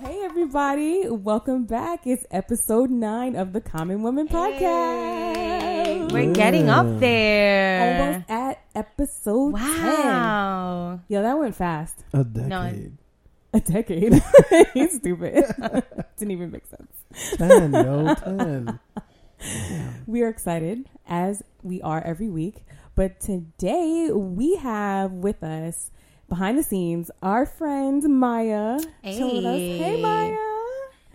Hey everybody, welcome back. It's episode nine of the Common Woman Podcast. We're getting up there. almost at episode Wow. 10. Yo, that went fast. A decade. A decade. He's stupid. Didn't even make sense. ten, yo, ten. We are excited as we are every week, but today we have with us behind the scenes our friend Maya. chilling us. Hey. Hey Maya.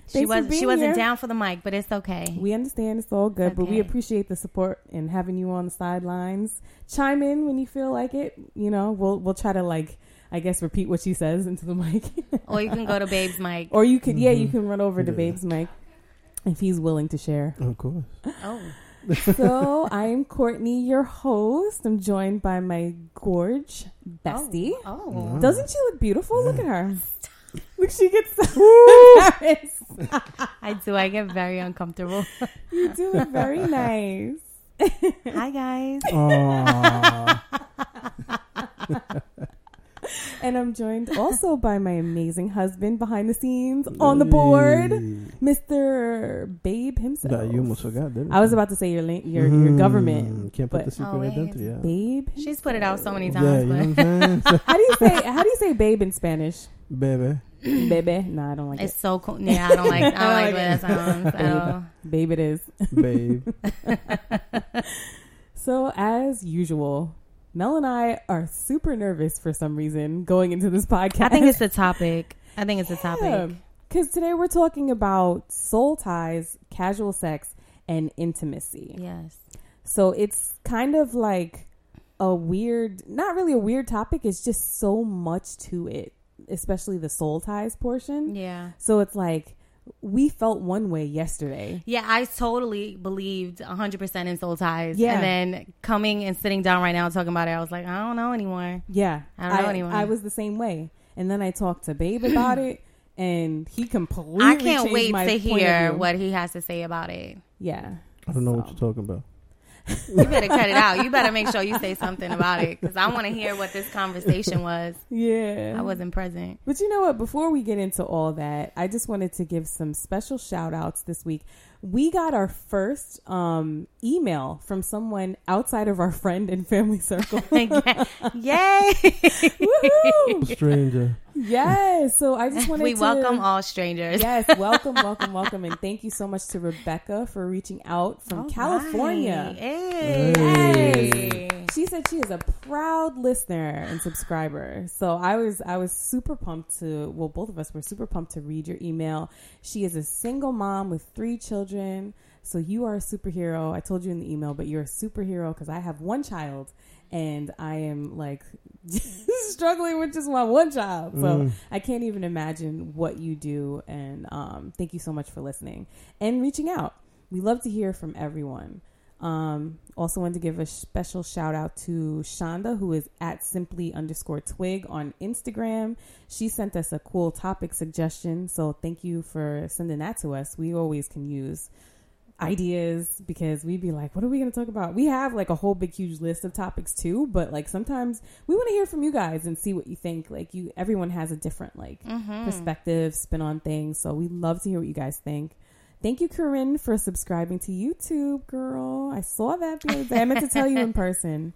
She Thanks for was being she wasn't here. down for the mic, but it's okay. We understand it's all good, but we appreciate the support and having you on the sidelines. Chime in when you feel like it. You know, we'll we'll try to like I guess repeat what she says into the mic. or you can go to Babe's mic. or you could yeah, you can run over to Yeah. Babe's mic if he's willing to share. Of course. Oh. so I'm Cortnie, your host. I'm joined by my gorge bestie. Oh. oh. Wow. Doesn't she look beautiful? Look at her. Look, she gets so I do. I get very uncomfortable. you do look very nice. Hi guys. Aww. And I'm joined also by my amazing husband behind the scenes on the board, Mr. Babe himself. Nah, you almost forgot, didn't I was about to say your la- your your Mhm. government. Can't put but- the secret Oh, wait. identity out. Babe. She's put it out so many Yeah, times, you know but what I'm saying? How do you say how do you say babe in Spanish? Baby. Bebe. No, I don't like that. it's it. so cool. Yeah, I don't like I don't I like like the way that sounds at all. Babe it is. Babe. So as usual, Mel and I are super nervous for some reason going into this podcast. I think it's the topic. I think it's the topic. Because today we're talking about soul ties, casual sex, and intimacy. Yes. So it's kind of like a weird, not really a weird topic. It's just so much to it, especially the soul ties portion. Yeah. So it's like we felt one way yesterday. Yeah, I totally believed 100% in soul ties. Yeah. And then coming and sitting down right now talking about it, I was like, I don't know anymore. Yeah, I don't know anyone. I was the same way, and then I talked to Babe about it, and he completely. I can't changed wait my to point hear what he has to say about it. Yeah, I don't know what you're talking about. You better cut it out. You better make sure you say something about it because I want to hear what this conversation was. yeah. I wasn't present. But you know what? Before we get into all that, I just wanted to give some special shout outs this week. We got our first um, email from someone outside of our friend and family circle. Yay! Woohoo! Stranger. Yes. So I just wanted we to We welcome all strangers. Yes, welcome, welcome, welcome, and thank you so much to Rebecca for reaching out from All California. right. Hey. Hey. She said she is a proud listener and subscriber. So I was I was super pumped to well both of us were super pumped to read your email. She is a single mom with three children. So you are a superhero. I told you in the email, but you're a superhero because I have one child and I am like struggling with just my one child. So Mm. I can't even imagine what you do. And um, thank you so much for listening and reaching out. We love to hear from everyone. Um, also wanted to give a special shout out to Shonda, who is at simply underscore twig on Instagram. She sent us a cool topic suggestion. So thank you for sending that to us. We always can use ideas because we'd be like, what are we going to talk about? We have like a whole big, huge list of topics too, but like sometimes we want to hear from you guys and see what you think. Like you, everyone has a different like Mhm. perspective, spin on things. So we love to hear what you guys think. Thank you, Corinne, for subscribing to YouTube, girl. I saw that the other day. I meant to tell you in person.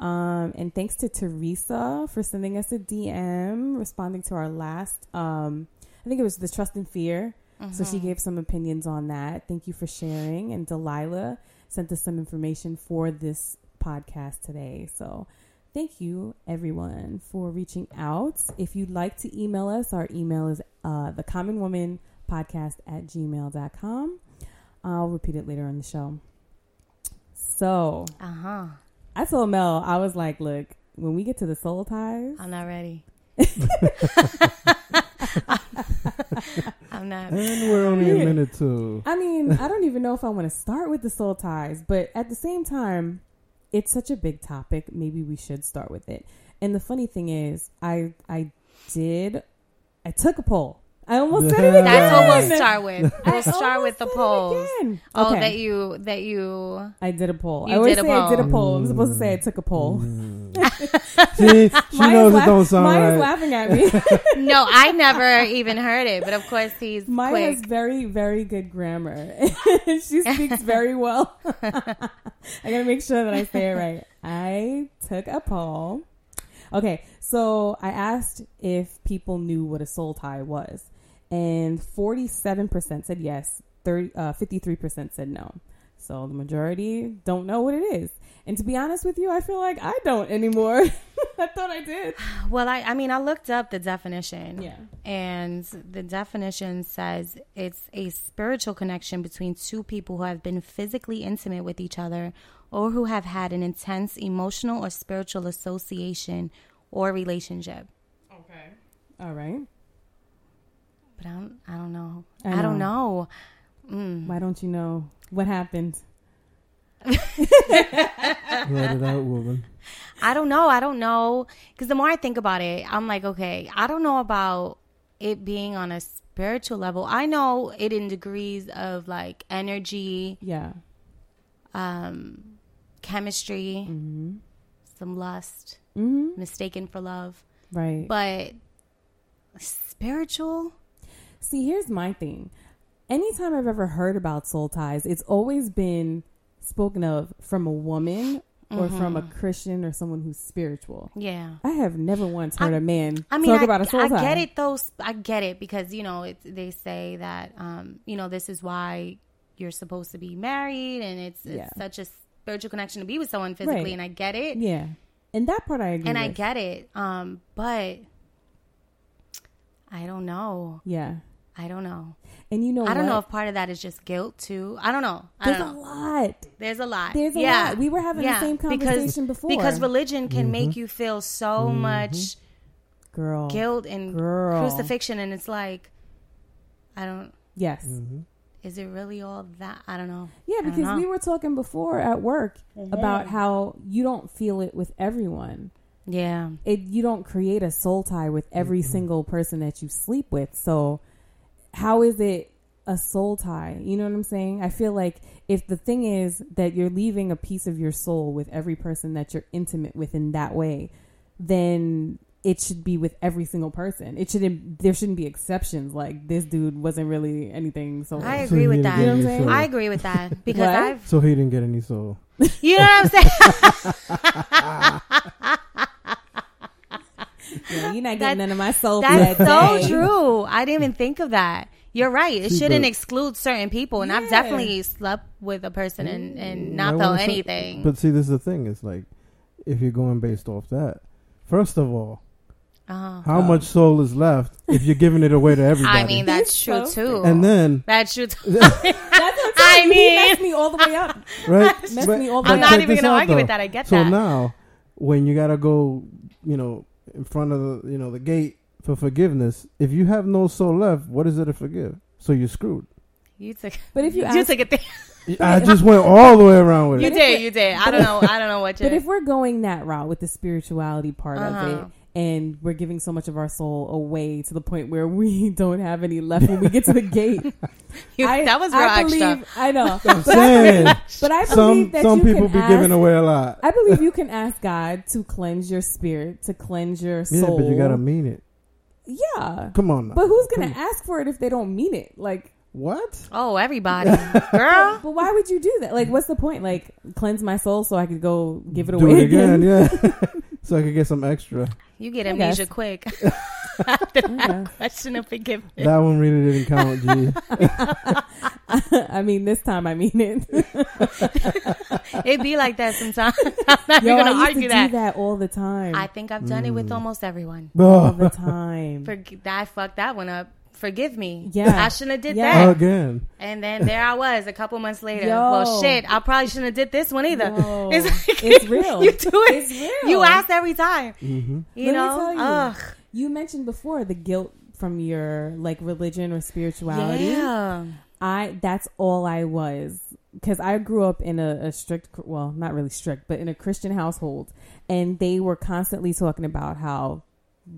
Um, and thanks to Teresa for sending us a DM, responding to our last, um, I think it was the Trust and Fear. So she Mhm. gave some opinions on that. Thank you for sharing. And Delilah sent us some information for this podcast today. So thank you, everyone, for reaching out. If you'd like to email us, our email is uh, the common woman podcast at gmail.com. I'll repeat it later on the show. So Uh-huh. I told Mel, I was like, look, when we get to the soul ties, I'm not ready. I'm not. And we're only a minute two. I mean, I don't even know if I want to start with the soul ties, but at the same time, it's such a big topic. Maybe we should start with it. And the funny thing is, I I did I took a poll I almost said it again. That's what we'll start with. I We'll start with the said polls. again. Oh, that you that you. I did a poll. You I always did a say I did a poll. poll. I'm supposed to say I took a poll. Mm. See, she Maya's knows it laugh- don't sound Maya's right. laughing at me. No, I never even heard it, but of course he's Maya quick. has very, very good grammar. she speaks very well. I gotta make sure that I say it right. I took a poll. Okay, so I asked if people knew what a soul tie was, and forty-seven percent said yes. 30, uh, 53% said no. So the majority don't know what it is. And to be honest with you, I feel like I don't anymore. I thought I did. Well, I, I mean, I looked up the definition. Yeah. And the definition says it's a spiritual connection between two people who have been physically intimate with each other or who have had an intense emotional or spiritual association or relationship. Okay. All right. But I don't, I don't know. I I, don't know. Mm. Why don't you know what happened? Let it out, woman. I don't know. I don't know. Because the more I think about it, I'm like, okay, I don't know about it being on a spiritual level. I know it in degrees of like energy, Yeah. um, chemistry, Mm-hmm. some lust, Mm-hmm. mistaken for love. Right. But spiritual? See, here's my thing. Anytime I've ever heard about soul ties, it's always been spoken of from a woman or from a Christian or someone who's spiritual. Yeah. I have never once heard I- a man I mean, talk I, about a soul tie. I tie. get it though. I get it because you know they say that um, you know this is why you're supposed to be married, and it's, it's Yeah. such a spiritual connection to be with someone physically, Right. and I get it, Yeah. And that part I agree and I get it. Um, but I don't know. Yeah. I don't know. And you know I don't know if part of that is just guilt too. I don't know. I There's don't a lot. There's a lot. There's a yeah. lot. We were having the Yeah. same Because- conversation before. because religion can make mm-hmm. you feel so mm-hmm. much Girl. guilt and Girl. crucifixion, and it's like, I don't. Yes. Mm-hmm. Is it really all that? I don't know. Yeah, because know. we were talking before at work about how you don't feel it with everyone. Yeah. It you don't create a soul tie with every single person that you sleep with. So how is it a soul tie? You know what I'm saying? I feel like if the thing is that you're leaving a piece of your soul with every person that you're intimate with in that way, then it should be with every single person. It shouldn't there shouldn't be exceptions like this dude wasn't really anything so I So agree he with that. You know what I'm saying? soul. I agree with that because What? I've, So he didn't get any soul. you know what I'm saying? yeah, you're not getting That- none of my soul That's that so true. I didn't even think of that. You're right. It See, shouldn't but- exclude certain people, and I've definitely slept with a person and, and not I felt wanna say- anything. But see, this is the thing. It's like if you're going based off that. First of all, uh, how much soul is left if you're giving it away to everybody? I mean, that's true too. and then that's true. Too. That's what I I'm. He mean- messed me all the way up. right, Messed me all the but I'm way not up. check even gonna out, argue with that. I get so that. So now, when you gotta go, you know, in front of the, you know, the gate for forgiveness, if you have no soul left, what is it to forgive? So you're screwed. you took. But if you you ask, took it there. I just went all the way around with You it. You did. You did. I don't know. I don't know what you. but if we're going that route with the spirituality part of Uh-huh. it, and we're giving so much of our soul away to the point where we don't have any left when we get to the gate, You- I, that was real I extra. believe, I know, I'm but I saying believe, but I believe some that some you people can be ask, giving away a lot. I believe you can ask God to cleanse your spirit, to cleanse your soul. Yeah, but you gotta mean it. yeah. Come on, now. But who's gonna Come- ask for it if they don't mean it? Like, what? Oh, everybody, girl. but why would you do that? Like, what's the point? Like, cleanse my soul so I could go give it Do away it again, yeah. so I could get some extra. You get amnesia quick. After that question of forgiveness. That one really didn't count, G. I mean, this time I mean it. It be like that sometimes. I'm not Yo, even gonna used argue to that. do that all the time. I think I've done it Mm. with almost everyone. all the time. For, I fucked that one up. Forgive me. Yeah. I shouldn't have did Yeah. that. again. And then there I was a couple months later. Yo. Well, shit, I probably shouldn't have did this one either. Yo, It's, like, it's real. You do it. It's real. You ask every time. hmm You Let me know. tell you. Ugh. You mentioned before the guilt from your like religion or spirituality. Yeah. I that's all I was because I grew up in a, a strict, well, not really strict, but in a Christian household, and they were constantly talking about how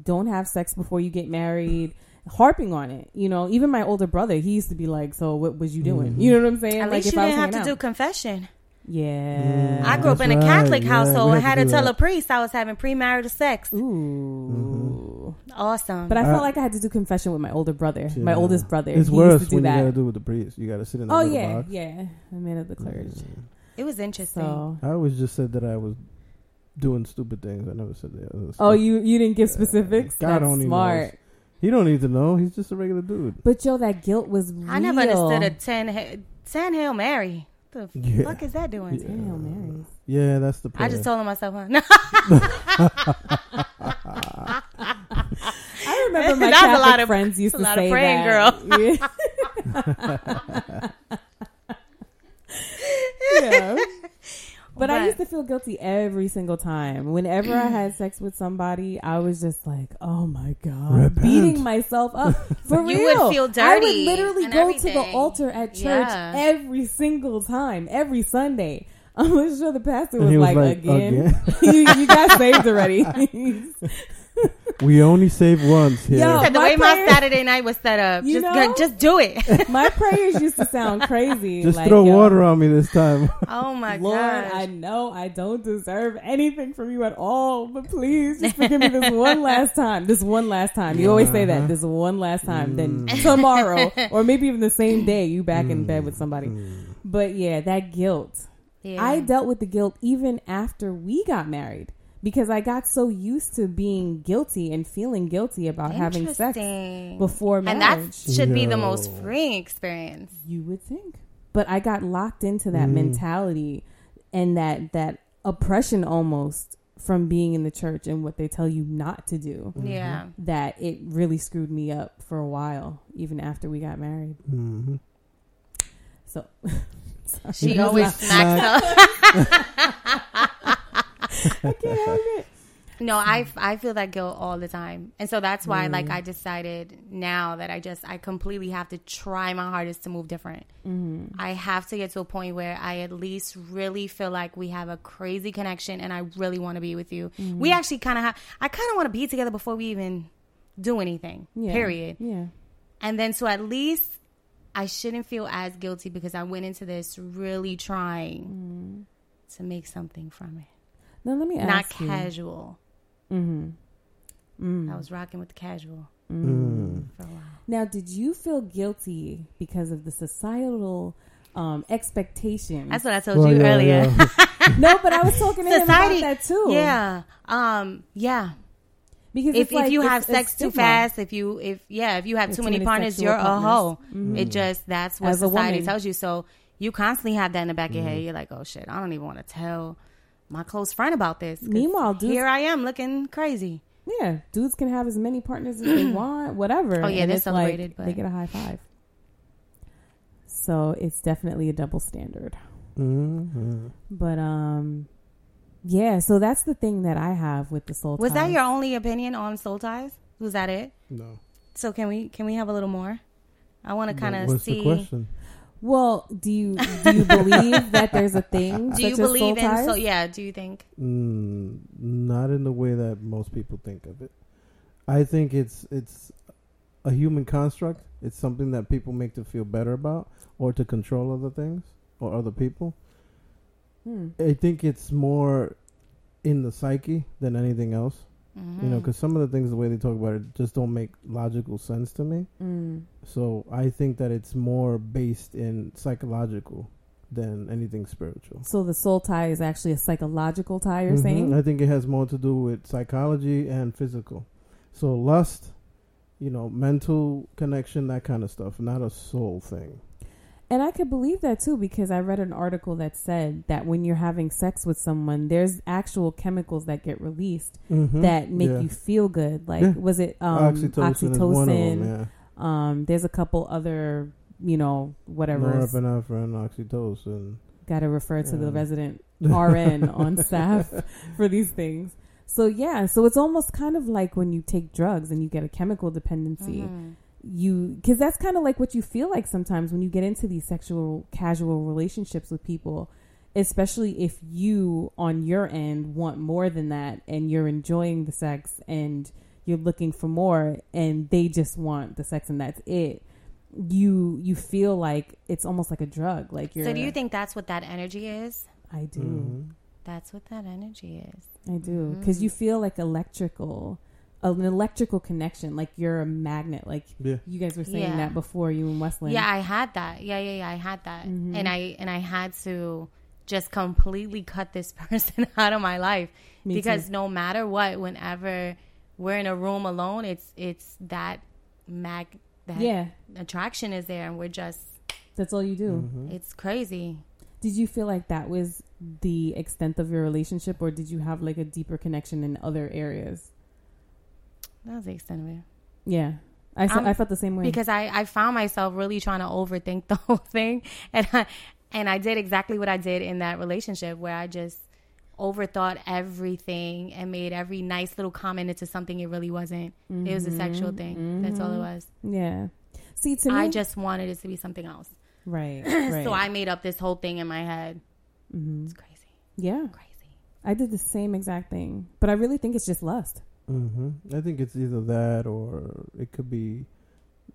don't have sex before you get married. Harping on it. You know, even my older brother, he used to be like, "So what was you doing?" Mhm. You know what I'm saying? At like least you I didn't have hanging to do confession. Yeah. I grew up in a. Catholic Yeah, household. we I had had to to tell that. a priest I was having premarital sex. Ooh. Awesome. But I felt Uh, like I had to do confession with my older brother, my oldest brother. It's he worse used to do when you gotta do with the priest. You gotta sit in the oh yeah, box. yeah. The man of the clergy. Mm. it was interesting. So. I always just said that I was doing stupid things. I never said the other Oh, you you didn't give specifics. God That's only smart. knows. He don't need to know. He's just a regular dude. But yo, that guilt was real. I never understood a 10, ha- 10 Hail Mary. The Yeah. fuck is that doing? Yeah. Hail Marys. Yeah, that's the. I just prayer. told myself, huh? I remember my That's a Catholic lot of- friends used to a lot of praying, that. Yeah. yeah. But I used to feel guilty every single time. Whenever I had sex with somebody, I was just like, "Oh my god," Repent. beating myself up for You real. would feel I would literally and go to the altar at church Yeah. every single time, every Sunday. I'm sure the pastor was, was like, like, "Again, you, you got saved already." we only save once here. Yo. Said the my way my Saturday night was set up. You just, know? go- just do it. My prayers used to sound crazy. just like, throw yo, water on me this time. oh my Lord, god. I know I don't deserve anything from you at all, but please just forgive me this one last time. This one last time. You always say that. Uh-huh. This one last time. Then Mm. tomorrow, or maybe even the same day, you back in bed with somebody. Mm. But yeah, that guilt. yeah. I dealt with the guilt even after we got married because I got so used to being guilty and feeling guilty about having sex before marriage. And that should be the most freeing experience. You would think. But I got locked into that Mm. mentality and that that oppression almost from being in the church and what they tell you not to do. Yeah. That it really screwed me up for a while, even after we got married. Mhm. So She always like- smacks up. I can't help it. No, I, I feel that guilt all the time. And so that's why, Mm. like, I decided now that I just, I completely have to try my hardest to move different. Mm-hmm. I have to get to a point where I at least really feel like we have a crazy connection and I really want to be with you. Mm-hmm. We actually kind of have, I kind of want to be together before we even do anything, Yeah. period. Yeah. And then so at least I shouldn't feel as guilty because I went into this really trying to make something from it. Now let me Not ask you. casual. Mm-hmm. Mm. I was rocking with the casual Mm. for a while. Now, did you feel guilty because of the societal um, expectations? That's what I told Well, you yeah, earlier. yeah. no, but I was talking to him Society- about that too. Yeah. Um, yeah. because If, it's like- if you it's have a sex too fast, if you if yeah, if you have too too many many partners, you're a partners. hoe. Mhm. It just that's what As society tells you. So you constantly have that in the back of your head. You're like, oh shit, I don't even want to tell my close friend about this. Meanwhile, dudes- here I am looking crazy. Yeah, dudes can have as many partners as they want, whatever. Oh, yeah, and they're it's like celebrated, but- they get a high five. So it's definitely a double standard. Mhm. But um, yeah. So that's the thing that I have with the soul. Was that your only opinion on soul ties? Was that it? No. So can we can we have a little more? I want to kind of see. the question? Well, do you do you believe that there's a thing? Do you such as soul believe in ties? so? Yeah. Do you think? Mm, not in the way that most people think of it. I think it's it's a human construct. It's something that people make to feel better about or to control other things or other people. Hmm. I think it's more in the psyche than anything else. You Mm-hmm. know, because some of the things the way they talk about it just don't make logical sense to me. Mm. So I think that it's more based in psychological than anything spiritual. So the soul tie is actually a psychological tie. You're Mhm. saying? I think it has more to do with psychology and physical. So lust, you know, mental connection, that kind of stuff, not a soul thing. And I could believe that too because I read an article that said that when you're having sex with someone, there's actual chemicals that get released Mhm. that make Yeah. you feel good. Like, Yeah. was it um, oxytocin, is one of them. Yeah. Um, there's a couple other, you know, whatever. Norepinephrine, oxytocin. Got to refer to the resident RN on staff for these things. So yeah, so it's almost kind of like when you take drugs and you get a chemical dependency. Mhm. You because that's kind of like what you feel like sometimes when you get into these sexual casual relationships with people especially if you on your end want more than that and you're enjoying the sex and you're looking for more and they just want the sex and that's it you you feel like it's almost like a drug like you're So do you think that's what that energy is? i do Mhm. That's what that energy is. i do because Mhm. you feel like electrical an electrical connection like you're a magnet like Yeah. you guys were saying Yeah. that before you and westland Yeah, I had that. Yeah, yeah, yeah. I had that, Mhm. and I and I had to just completely cut this person out of my life Me because too. no matter what, whenever we're in a room alone, it's it's that mag that yeah attraction is there, and we're just that's all you do Mhm. it's crazy. did you feel like that was the extent of your relationship or did you have like a deeper connection in other areas That was the extent of it. yeah i, I'm- I felt the same way because I, I found myself really trying to overthink the whole thing and I, and I did exactly what I did in that relationship where I just overthought everything and made every nice little comment into something it really wasn't. It was a sexual Mhm, thing. That's all it mhm. was. Yeah. See, to me, I just wanted it to be something else. right, right. So I made up this whole thing in my head. hmm It's crazy. yeah, Crazy. I did the same exact thing, but I really think it's just lust. Hmm I think it's either that or it could be,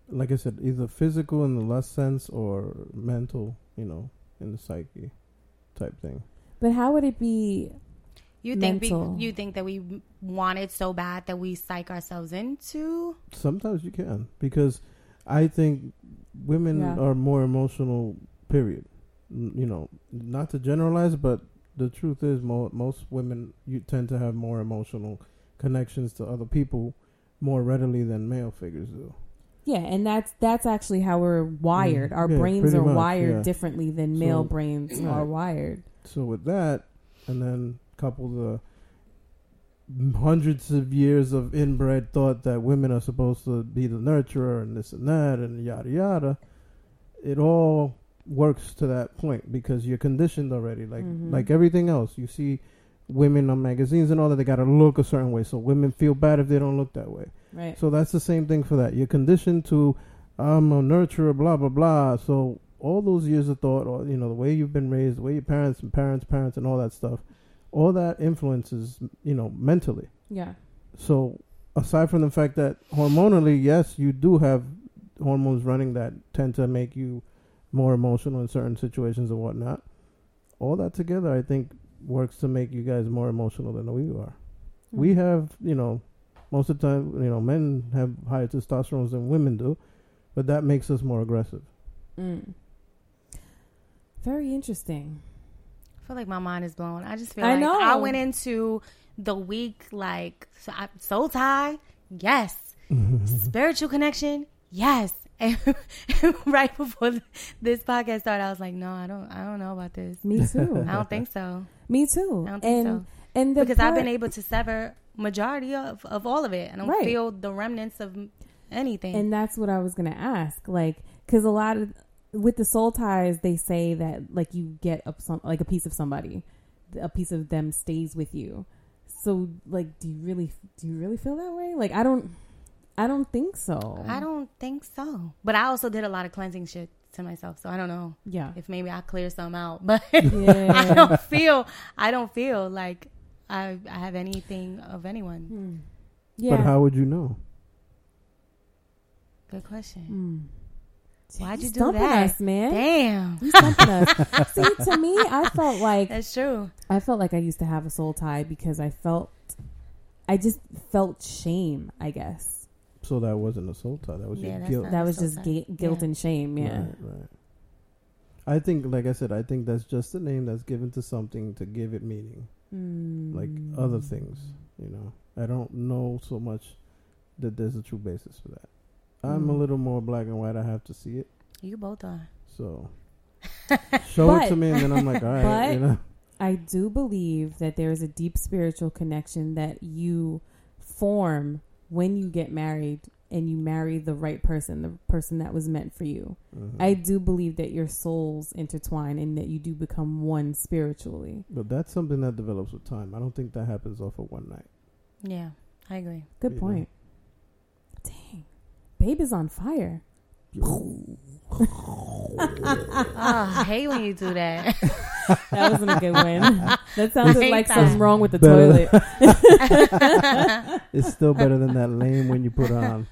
like I said, either physical in the lust sense or mental, you know, in the psyche type thing. But how would it be? You think Mental. we, you think that we want it so bad that we psych ourselves into? Sometimes you can because I think women Yeah. are more emotional. Period. You know, not to generalize, but the truth is, mo- most women you tend to have more emotional connections to other people more readily than male figures do. Yeah, and that's that's actually how we're wired. Mm, Our yeah, brains are much, wired yeah. differently than male So- brains Right. are wired. So with that, and then couple the hundreds of years of inbred thought that women are supposed to be the nurturer and this and that and yada yada, it all works to that point because you're conditioned already. Like Mhm. like everything else, you see women on magazines and all that they gotta look a certain way, so women feel bad if they don't look that way. Right. So that's the same thing for that. You're conditioned to, I'm a nurturer, blah blah blah. So all those years of thought, or you know, the way you've been raised, the way your parents and parents, parents, and all that stuff, all that influences, you know, mentally. yeah. So aside from the fact that hormonally, yes, you do have hormones running that tend to make you more emotional in certain situations and whatnot. All that together, I think, works to make you guys more emotional than we are. We Mm. have, you know, most of the time, you know, men have higher testosterone than women do, but that makes us more aggressive. Mm. Very interesting. I feel like my mind is blown. I just feel I like know. I went into the week like so I, soul tie, yes. Spiritual connection, yes. And right before this podcast started, I was like, no, I don't, I don't know about this. Me too. I don't think so. Me too. I don't think and so. and the Because I've been able to sever majority of, of all of it. I don't Right. feel the remnants of anything. And that's what I was gonna ask, like, because a lot of with the soul ties, they say that like you get up some like a piece of somebody, a piece of them stays with you. So, like, do you really do you really feel that way? Like, I don't, I don't think so. I don't think so. But I also did a lot of cleansing shit to myself, so I don't know Yeah, if maybe I clear some out. But yeah. I don't feel I don't feel like I I have anything of anyone. Hmm. Yeah. But how would you know? Good question. Mm. Why'd You you do stumping that? us, man? Damn. You stumping us. See, to me, I felt like That's true. I felt like I used to have a soul tie because I felt, I just felt shame. I guess So that wasn't a soul tie. That was Yeah, your guilt. that was just tie. ga- guilt Yeah. and shame. Yeah. Right, right. I think, like I said, I think that's just a name that's given to something to give it meaning, Mm. like other things. You know, I don't know so much that there's a true basis for that. I'm a Mm. little more black and white. I have to see it. You both are. So show it to me, and then I'm like, all right, but- you know. I do believe that there is a deep spiritual connection that you form when you get married and you marry the right person, the person that was meant for you. Mhm. I do believe that your souls intertwine and that you do become one spiritually. But that's something that develops with time. I don't think that happens off of one night. Yeah, I agree. Good You know. point. Dang. Babe is on fire. Oh, I hate when you do that. that wasn't a good one. That sounded like that. something wrong with the Better. toilet. It's still better than that lame when you put on,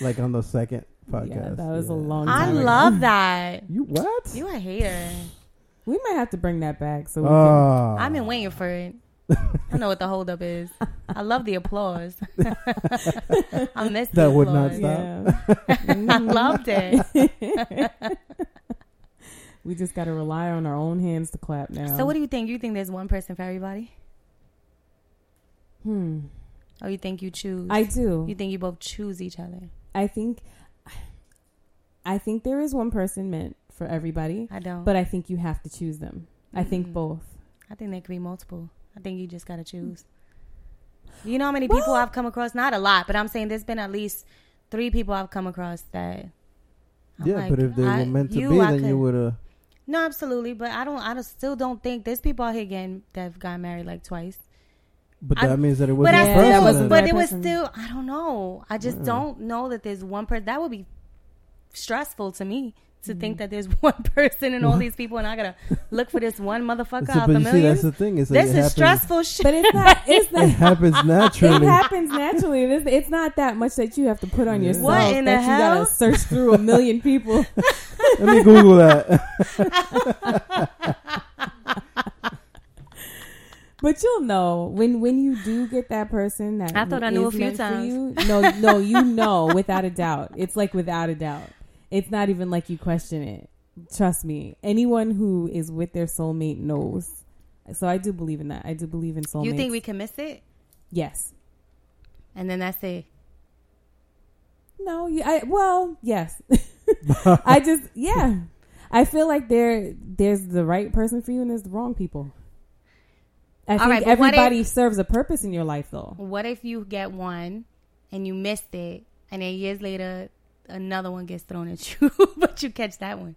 like on the second podcast. Yeah, that was a Yeah. long I ago. love that. You what? You a hater. We might have to bring that back. So we Oh, I've been waiting for it. I know what the holdup is. I love the applause. I miss the That would not stop. Yeah. I loved it. we just got to rely on our own hands to clap now. So what do you think? You think there's one person for everybody? Hmm. Oh, you think you choose? I do. You think you both choose each other? I think. I think there is one person meant for everybody, I don't. but I think you have to choose them. I think both. I think there could be multiple. I think you just gotta hmm. choose. You know how many people I've come across? Not a lot, but I'm saying there's been at least three people I've come across that. I'm yeah, like, but if they were meant to you, be, I then you would have. No, absolutely, but I don't. I don't, still don't think there's people out here getting that have gotten married like twice. But I- that means that it wasn't I still, that wasn't but it was still. I don't know. I just Yeah. don't know that there's one person. That would be stressful to me to Mm-hmm. think that there's one person and all these people, and I gotta look for this one motherfucker So, out but the you see, that's the thing. Is that This it is happens, stressful shit. But it's not. It's It not. happens It happens naturally. It's, it's not that much that you have to put on Yeah. yourself. What in that the you hell? gotta search through a million people. Let me Google that. But you'll know when when you do get that person that I thought I knew a few times. You, no, no, you know without a doubt. It's like without a doubt. It's not even like you question it. Trust me. Anyone who is with their soulmate knows. So I do believe in that. I do believe in soulmates. you think we can miss it, Yes. and then that's it. No. I well, yes. I just yeah. I feel like there there's the right person for you and there's the wrong people. I All think right, what if- everybody serves a purpose in your life though. What if you get one and you missed it, and then years later another one gets thrown at you, but you catch that one?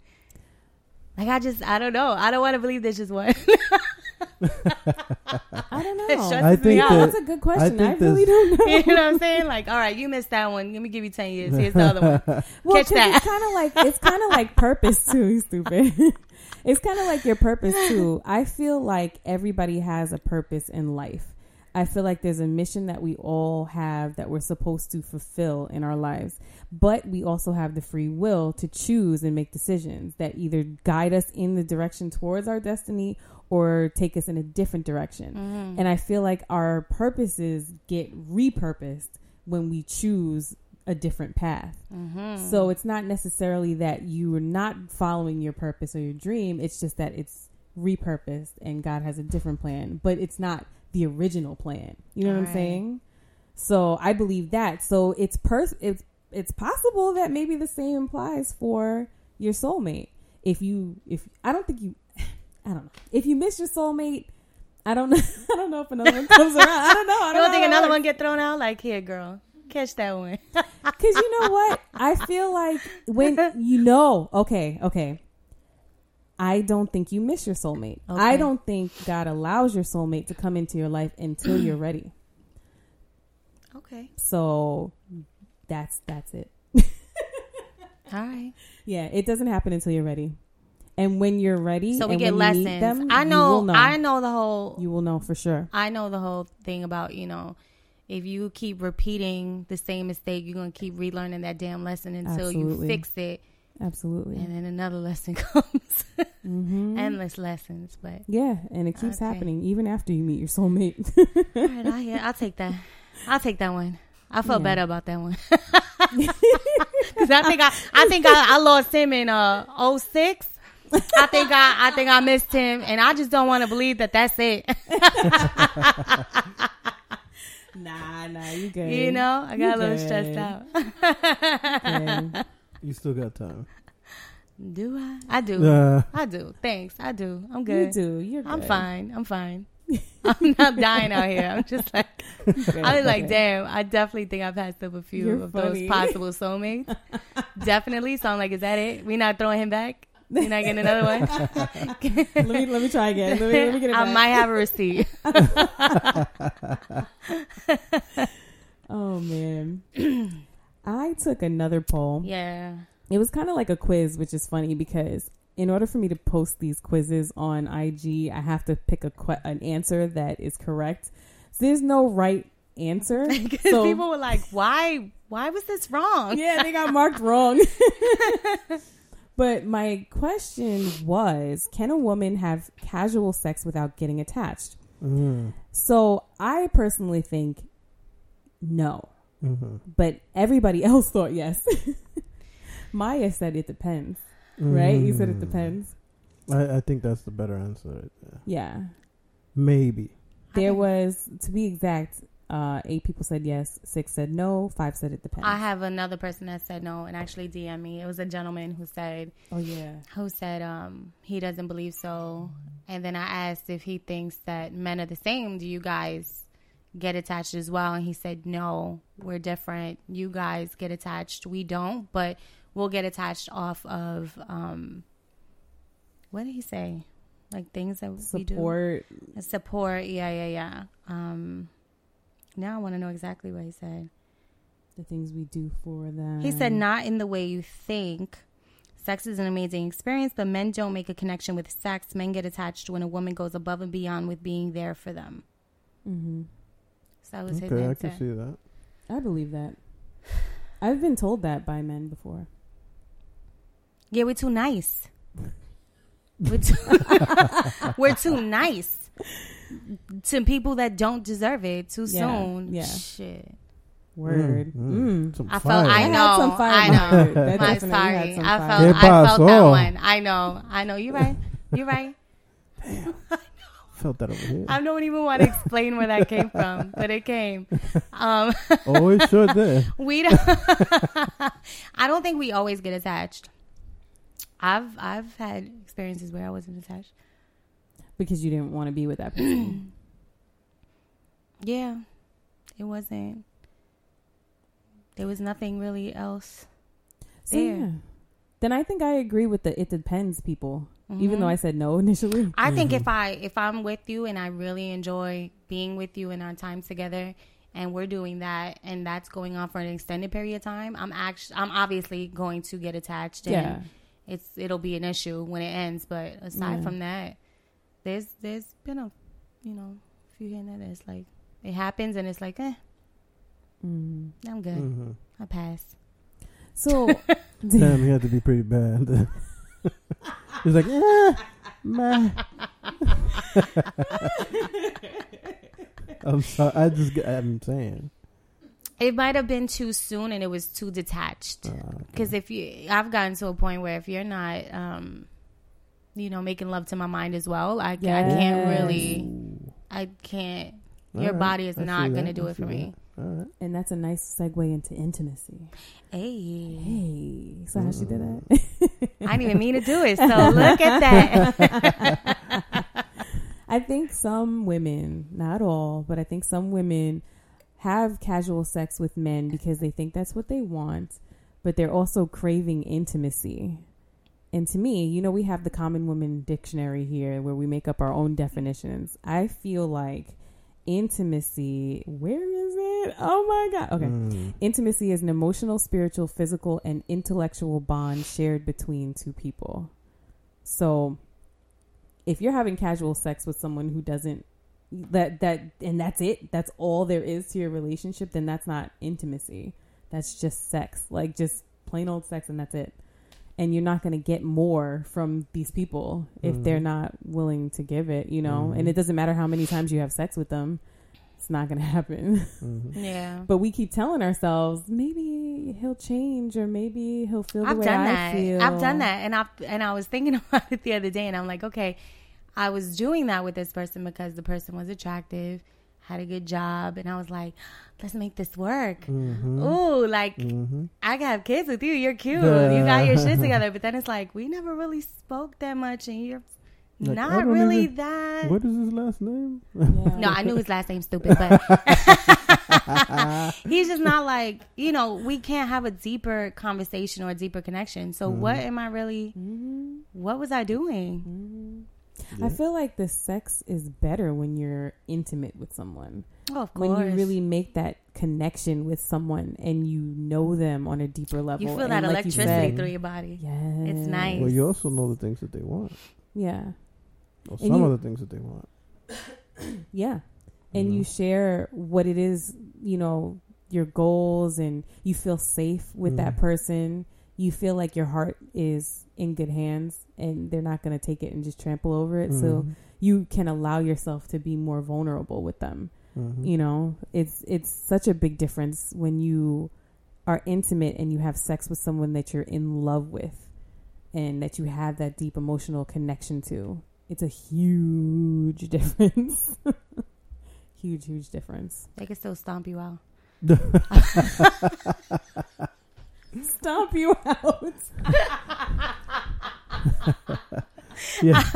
Like I just, I don't know. I don't want to believe there's just one. I don't know. stresses I me think out. that- That's a good question. I, think really don't know. you know what I'm saying? Like, all right, you missed that one. Let me give you ten years. Here's the other one. Well, Catch 'cause that. it's kind of like it's kind of like purpose too. Stupid. it's kind of like your purpose too. I feel like everybody has a purpose in life. I feel like there's a mission that we all have that we're supposed to fulfill in our lives, but we also have the free will to choose and make decisions that either guide us in the direction towards our destiny or take us in a different direction. Mm-hmm. And I feel like our purposes get repurposed when we choose a different path. Mm-hmm. So it's not necessarily that you are not following your purpose or your dream. It's just that it's repurposed and God has a different plan, but it's not the original plan. You know what I'm saying? So I believe that. So it's pers- it's it's possible that maybe the same applies for your soulmate. If you if I don't think you I don't know. If you miss your soulmate, I don't know. I don't know if another one comes around. I don't know. I You don't, don't think know how another one get thrown out? Like, here, girl, catch that one. Because you know what? I feel like when you know, okay, okay. I don't think you miss your soulmate. I don't think God allows your soulmate to come into your life until you're ready. okay, So that's that's it. all right. Yeah, it doesn't happen until you're ready. And when you're ready, So we get lessons. them, I know, know. I know the whole. You will know for sure. I know the whole thing about you know, if you keep repeating the same mistake, you're gonna keep relearning that damn lesson until Absolutely. you fix it, Absolutely. and then another lesson comes. hmm Endless lessons, but Yeah, and it keeps Okay. happening even after you meet your soulmate. all right, I hear. I'll take that. I'll take that one. I felt Yeah. better about that one because I think I, I think I, I lost him in uh 06. I think I, I think I missed him, and I just don't want to believe that that's it. nah, nah, you good. you know, I got a little good. stressed out. Yeah. You still got time. Do I? I do. Uh, I do. Thanks. I do. I'm good. You do. You're good. I'm fine. I'm fine. I'm not dying out here. I'm just like I was like, damn. I definitely think I've passed up a few You're of funny. those possible soulmates. definitely. So I'm like, is that it? We not throwing him back? We not getting another one? let me let me try again. Let me, let me get it I back. might have a receipt. Oh man. I took another poll. yeah. It was kind of like a quiz, which is funny because in order for me to post these quizzes on IG, I have to pick a que- an answer that is correct. So there's no right answer. Because so, people were like, "Why? Why was this wrong?" yeah, they got marked wrong. but my question was, can a woman have casual sex without getting attached? Mm-hmm. So I personally think no. Mm-hmm. but everybody else thought yes. Maya said it depends, right? You said it Mm. depends. I, I think that's the better answer. Yeah. Yeah. Maybe. There was, to be exact, uh, eight people said yes, six said no, five said it depends. I have another person that said no and actually DM me. It was a gentleman who said oh, yeah. who said um he doesn't believe so. And then I asked if he thinks that men are the same. Do you guys get attached as well? And he said no, we're different. You guys get attached, we don't, but we'll get attached off of um what did he say? Like things that we do. Support. Support, yeah, yeah, yeah. Um now I want to know exactly what he said. The things we do for them. He said, not in the way you think. Sex is an amazing experience, but men don't make a connection with sex. Men get attached when a woman goes above and beyond with being there for them. Mm-hmm. So that was his Okay, I can see that. I believe that. I've been told that by men before. Yeah, we're too nice. We're too, we're too nice to people that don't deserve it too Yeah, soon. yeah. Shit. Word. Mm, mm. Mm. Some I felt. fire. I know. some fire I know. it. That My sorry. I felt. I felt that one. I know. I know. You're right. You're right. Felt that over here. I don't even want to explain where that came from, but it came. Um, oh, it sure did. we don't. I don't think we always get attached. I've I've had experiences where I wasn't attached. Because you didn't want to be with that person. Yeah, it wasn't. There was nothing really else. so, There. yeah. Then I think I agree with the it depends people. Even Mhm. though I said no initially. I think Mm-hmm. if I if I'm with you and I really enjoy being with you and our time together and we're doing that and that's going on for an extended period of time, I'm actually I'm obviously going to get attached and Yeah. it's it'll be an issue when it ends. But aside Yeah. from that, there's there's been a you know few here and there that's like it happens and it's like eh Mm. I'm good hmm I pass. So Damn, he had to be pretty bad. He's like, eh, meh. I'm sorry. I just, I'm saying. It might have been too soon and it was too detached. Uh, okay. Because if you, I've gotten to a point where if you're not, um, you know, making love to my mind as well, I, I can't really, I can't. All your right. body is I not gonna do I it for see me. That. All right. and that's a nice segue into intimacy. Hey, Hey. So how she did Mm. that? I didn't even mean to do it. So look at that. I think some women, not all, but I think some women have casual sex with men because they think that's what they want, but they're also craving intimacy. And to me, you know, we have the Common Woman Dictionary here where we make up our own definitions. I feel like intimacy, where is it? Oh my God. Okay. Mm. Intimacy is an emotional, spiritual, physical, and intellectual bond shared between two people. So, if you're having casual sex with someone who doesn't that that and that's it, that's all there is to your relationship, then that's not intimacy. That's just sex, like just plain old sex, and that's it. And you're not going to get more from these people if Mhm. they're not willing to give it, you know. And Mhm. it doesn't matter how many times you have sex with them; it's not going to happen. Mhm. yeah. But we keep telling ourselves maybe he'll change or maybe he'll feel the I've way done I that. feel. I've done that, and I and I was thinking about it the other day, and I'm like, okay, I was doing that with this person because the person was attractive, had a good job, and I was like, let's make this work. Mhm. Ooh, like Mhm. I can have kids with you. You're cute. Yeah. You got your shit together. But then it's like we never really spoke that much, and you're Like, not really even- that. What is his last name? Yeah. No, I knew his last name stupid, but he's just not like you know. We can't have a deeper conversation or a deeper connection. So what am I really? Mhm. What was I doing? Mhm. I feel like the sex is better when you're intimate with someone. Oh, of course. When you really make that connection with someone and you know them on a deeper level. you feel And that like you electricity said- through your body. Yes. It's nice. Well, you also know the things that they want, Yeah. or some you- of the things that they want. Yeah. And know? you share what it is, you know, your goals and you feel safe with that Mhm. person. You feel like your heart is in good hands and they're not going to take it and just trample over it. So Mhm. you can allow yourself to be more vulnerable with them. Mhm. You know, it's it's such a big difference when you are intimate and you have sex with someone that you're in love with and that you have that deep emotional connection to. It's a huge difference. huge, huge difference. They can still stomp you out. Stomp you out. yeah,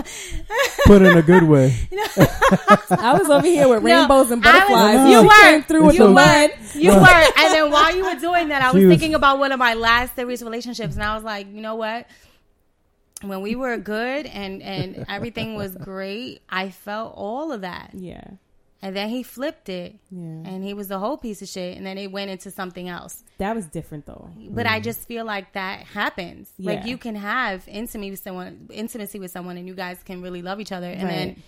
put in a good way. I was over here with No, rainbows and I was- butterflies. you were. came through with You the were. mud. You were. And then while you were doing that, I was was- thinking about one of my last serious relationships, and I was like, you know what? When we were good and and everything was great, I felt all of that. Yeah. And then he flipped it, Yeah. and he was the whole piece of shit. And then it went into something else. that was different though. But I just feel like that happens. Like you can have intimacy with someone, intimacy with someone, and you guys can really love each other, and Right. then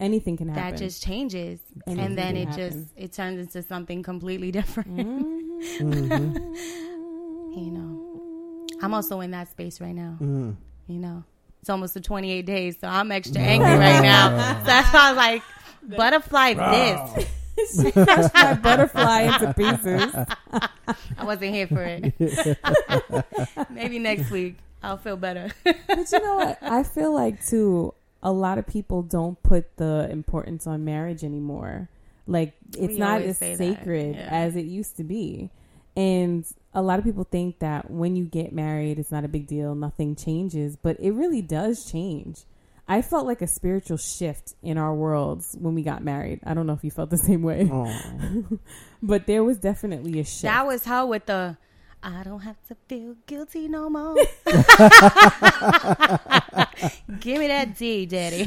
anything can happen. that just changes, Anything and then it happen. just it turns into something completely different. Mhm. you know, I'm also in that space right now. Mhm. You know, it's almost the 28 days, so I'm extra angry right now. So that's why I was like, butterfly this. she crushed my butterfly into pieces. I wasn't here for it. Maybe next week I'll feel better. But you know what? I feel like too. A lot of people don't put the importance on marriage anymore. Like it's We not as sacred yeah. as it used to be, and a lot of people think that when you get married, it's not a big deal. Nothing changes, but it really does change. I felt like a spiritual shift in our worlds when we got married. I don't know if you felt the same way, but there was definitely a shift. That was her with the. I don't have to feel guilty no more. Give me that D, Daddy.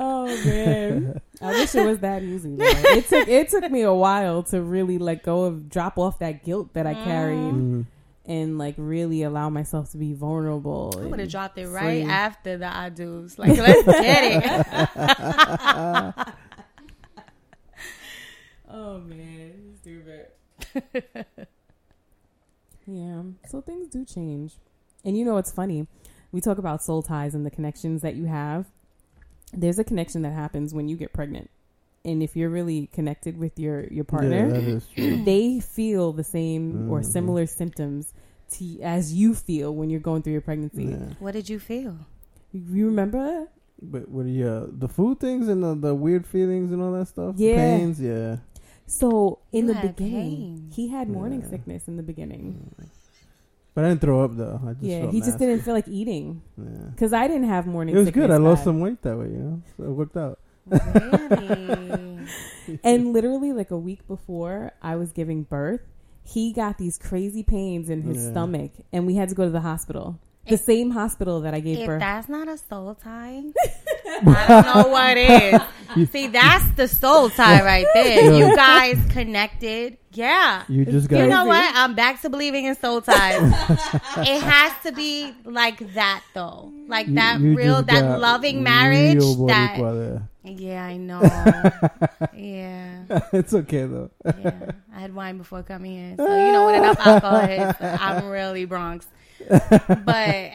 Oh man, I wish it was that easy. Though. It took it took me a while to really let go of drop off that guilt that I carried Mhm. And like really allow myself to be vulnerable. I would have and dropped it right free. after the I do's. Like, let's get it. Oh man, stupid. yeah, so things do change, and you know what's funny? We talk about soul ties and the connections that you have. There's a connection that happens when you get pregnant, and if you're really connected with your your partner, Yeah, that is true. they feel the same or Mhm. similar symptoms to as you feel when you're going through your pregnancy. Yeah. What did you feel? You remember? But what? Yeah, the food things and the, the weird feelings and all that stuff. Yeah. pains. Yeah. So in You the beginning, pain. he had morning Yeah. sickness in the beginning. But I didn't throw up though. I just yeah, felt he just didn't feel like eating Yeah. because I didn't have morning. It was sickness good. I lost bad. some weight that way. You know, so it worked out. Really? And literally, like a week before I was giving birth, he got these crazy pains in his Yeah. stomach, and we had to go to the hospital. The same hospital that I gave if birth. that's not a soul tie, I don't know what is. See, that's the soul tie right there. Yeah. You guys connected. Yeah. You just got. You know what? I'm back to believing in soul ties. it has to be like that, though. Like you- that you real, that got loving marriage. That boricua there. Yeah, I know. yeah, it's okay though. yeah. I had wine before coming in, so you know what enough alcohol is. I'm really Bronx. But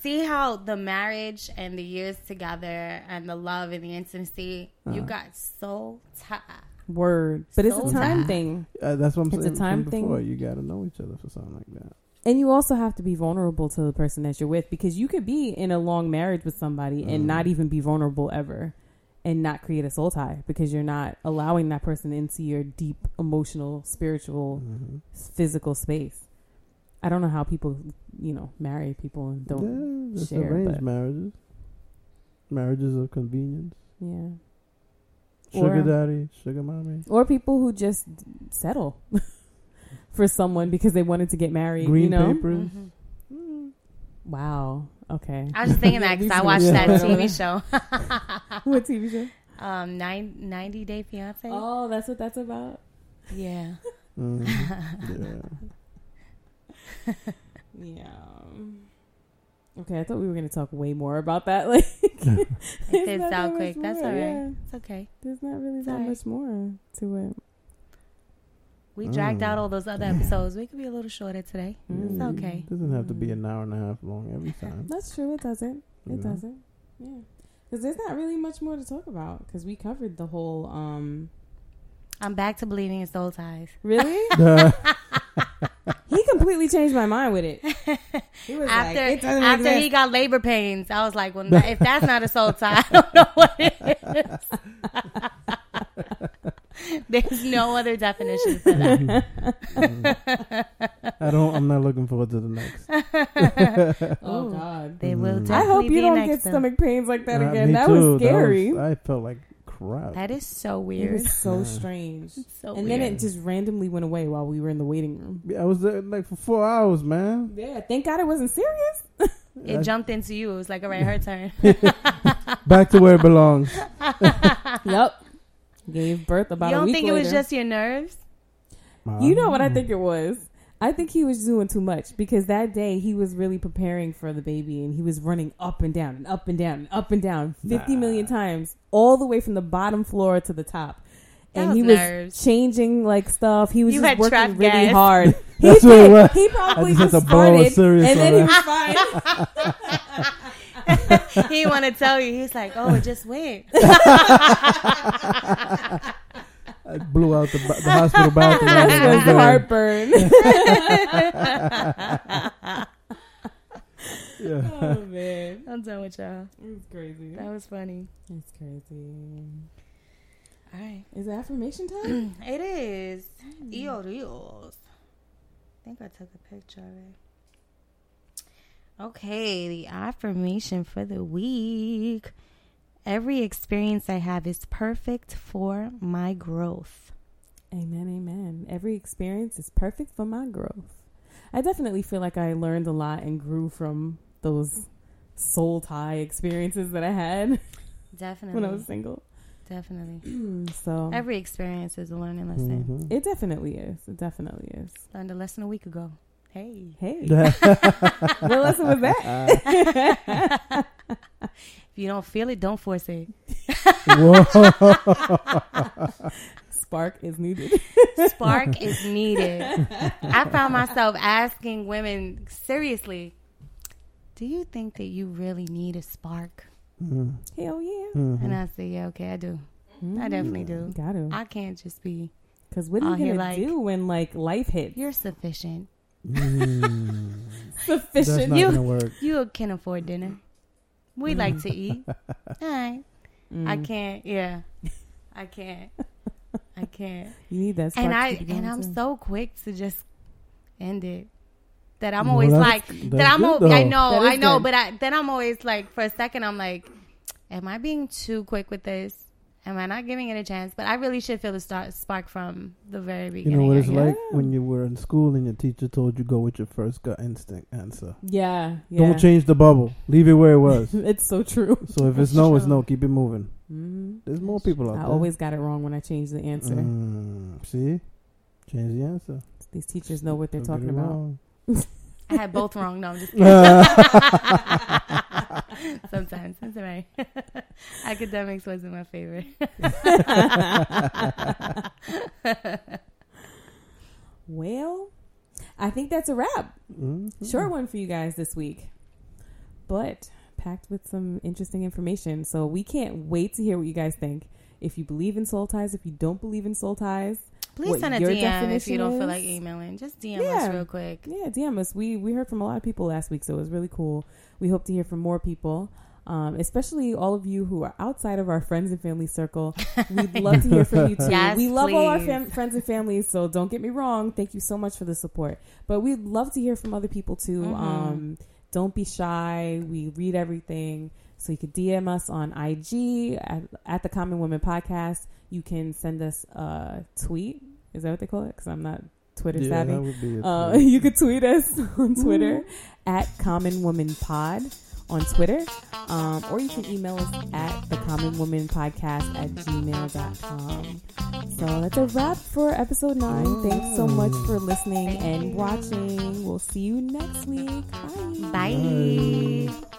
see how the marriage and the years together and the love and the intimacy, you Uh-huh. got so tired. Word, but it's a time tie. thing, Uh, that's what I'm saying. It's a saying. from time thing. before. You got to know each other for something like that. and you also have to be vulnerable to the person that you're with because you could be in a long marriage with somebody and Mm. not even be vulnerable ever, and not create a soul tie because you're not allowing that person into your deep emotional, spiritual, Mhm. physical space. I don't know how people, you know, marry people and don't. yeah, share, arranged but- marriages. Marriages of convenience. Yeah. Sugar Or- daddy, sugar mommy. Or people who just settle for someone because they wanted to get married. Green you know? papers. Mhm. Mm. Wow. Okay. I was just thinking Yeah, that because I watched that TV show. what TV show? um, nine, 90 Day Fiance. Oh, that's what that's about. Yeah. Mhm. yeah. Yeah. Okay, I thought we were going to talk way more about that. Like, It there's fits not out that quick. That's all right. yeah. It's okay. There's not really It's that all right. much more to it. We dragged Mm. out all those other episodes. We could be a little shorter today. Mm. It's okay. It doesn't have to be an hour and a half long every time. That's true. It doesn't. It you doesn't. Yeah. Because there's not really much more to talk about. Because we covered the whole. um I'm back to believing in soul ties. Really? he completely changed my mind with it. He was After like, it doesn't after exist. he got labor pains, I was like, well, if that's not a soul tie, I don't know what it is. There's no other definition for that. I don't. I'm not looking forward to the next. oh God. they will Mm. definitely I hope you be don't get though. stomach pains like that Uh, again. That too. was scary. I felt like crap. That is so it weird. was so Yeah. strange. so and weird. then it just randomly went away while we were in the waiting room. Yeah, I was there like for four hours, man. Yeah, thank God it wasn't serious. it jumped into you. It was like, all right, her turn. Back to where it belongs. yep. Gave birth about you don't week think it was just your nerves? You know what I mm. think it was? I think he was doing too much because that day he was really preparing for the baby and he was running up and down and up and down and up and down 50 million times, all the way from the bottom floor to the top. And was he was nerves. changing like stuff. He was You just had working really gas. hard. He That's what it did. was. He probably I just just to borrow started and then he was fine. he want to tell you. He's like, oh, it just went. I blew out the, the hospital bathroom. That's I was the heartburn. Yeah. oh man, I'm done with y'all. It was crazy. That was funny. It's crazy. All right. Is it affirmation time? It is. Eo Rios. I think I took a picture of it. Okay, the affirmation for the week. Every experience I have is perfect for my growth. Amen, amen. Every experience is perfect for my growth. I definitely feel like I learned a lot and grew from those soul tie experiences that I had Definitely. when I was single. Definitely. so Every experience is a learning lesson. Mhm. it definitely is. It definitely is. Learned a lesson a week ago. Hey. Hey, what lesson was that? If you don't feel it, don't force it. Whoa. Spark is needed. Spark is needed. I found myself asking women seriously, do you think that you really need a spark? Mhm. Hell yeah. Mhm. And I said, yeah, okay, I do. I definitely do. Got to. I can't just be, Because what are you here gonna like- do when like life hits? you're sufficient. Mm. That's sufficient. not You- gonna work. You can afford dinner. We like to eat. All right. I Mm. can't, yeah. I can't. I can't. You need that. And I and I'm too. so quick to just end it. That I'm Well, always that's- like that's that I'm al- I know, I know, good. but I then I'm always like for a second I'm like, am I being too quick with this? Am I not giving it a chance? But I really should feel the start spark from the very beginning. You know what it's guess. like when you were in school and your teacher told you go with your first gut instinct answer. Yeah, yeah. Don't change the bubble. Leave it where it was. it's so true. So if it's That's no, it's no. Keep it moving. hmm There's more people out I there. I always got it wrong when I changed the answer. Mm, see, change the answer. These teachers know what they're Don't talking about. wrong. I had both wrong. No, I'm just kidding. Sometimes that's all right. Academics wasn't my favorite. Well, I think that's a wrap. Mhm. Short one for you guys this week, but packed with some interesting information. So we can't wait to hear what you guys think. If you believe in soul ties, if you don't believe in soul ties, Please What send a DM if you don't feel like emailing. Just DM Yeah. us real quick. yeah, DM us. We we heard from a lot of people last week, so it was really cool. We hope to hear from more people. Um, especially all of you who are outside of our friends and family circle. We'd love to hear from you too. Yes, we love all our fam- friends and families, so don't get me wrong. Thank you so much for the support. But we'd love to hear from other people too. Mhm. Um, don't be shy. We read everything. So you could DM us on IG at, at the Common Woman Podcast. You can send us a tweet. Is that what they call it? Because I'm not Twitter yeah, savvy. that would be it. Uh, you could tweet us on Twitter at Common Woman Pod on Twitter, um, or you can email us at the Common Woman Podcast at gmail.com. So that's a wrap for episode nine. Thanks so much for listening and watching. We'll see you next week. Bye. Bye. Bye.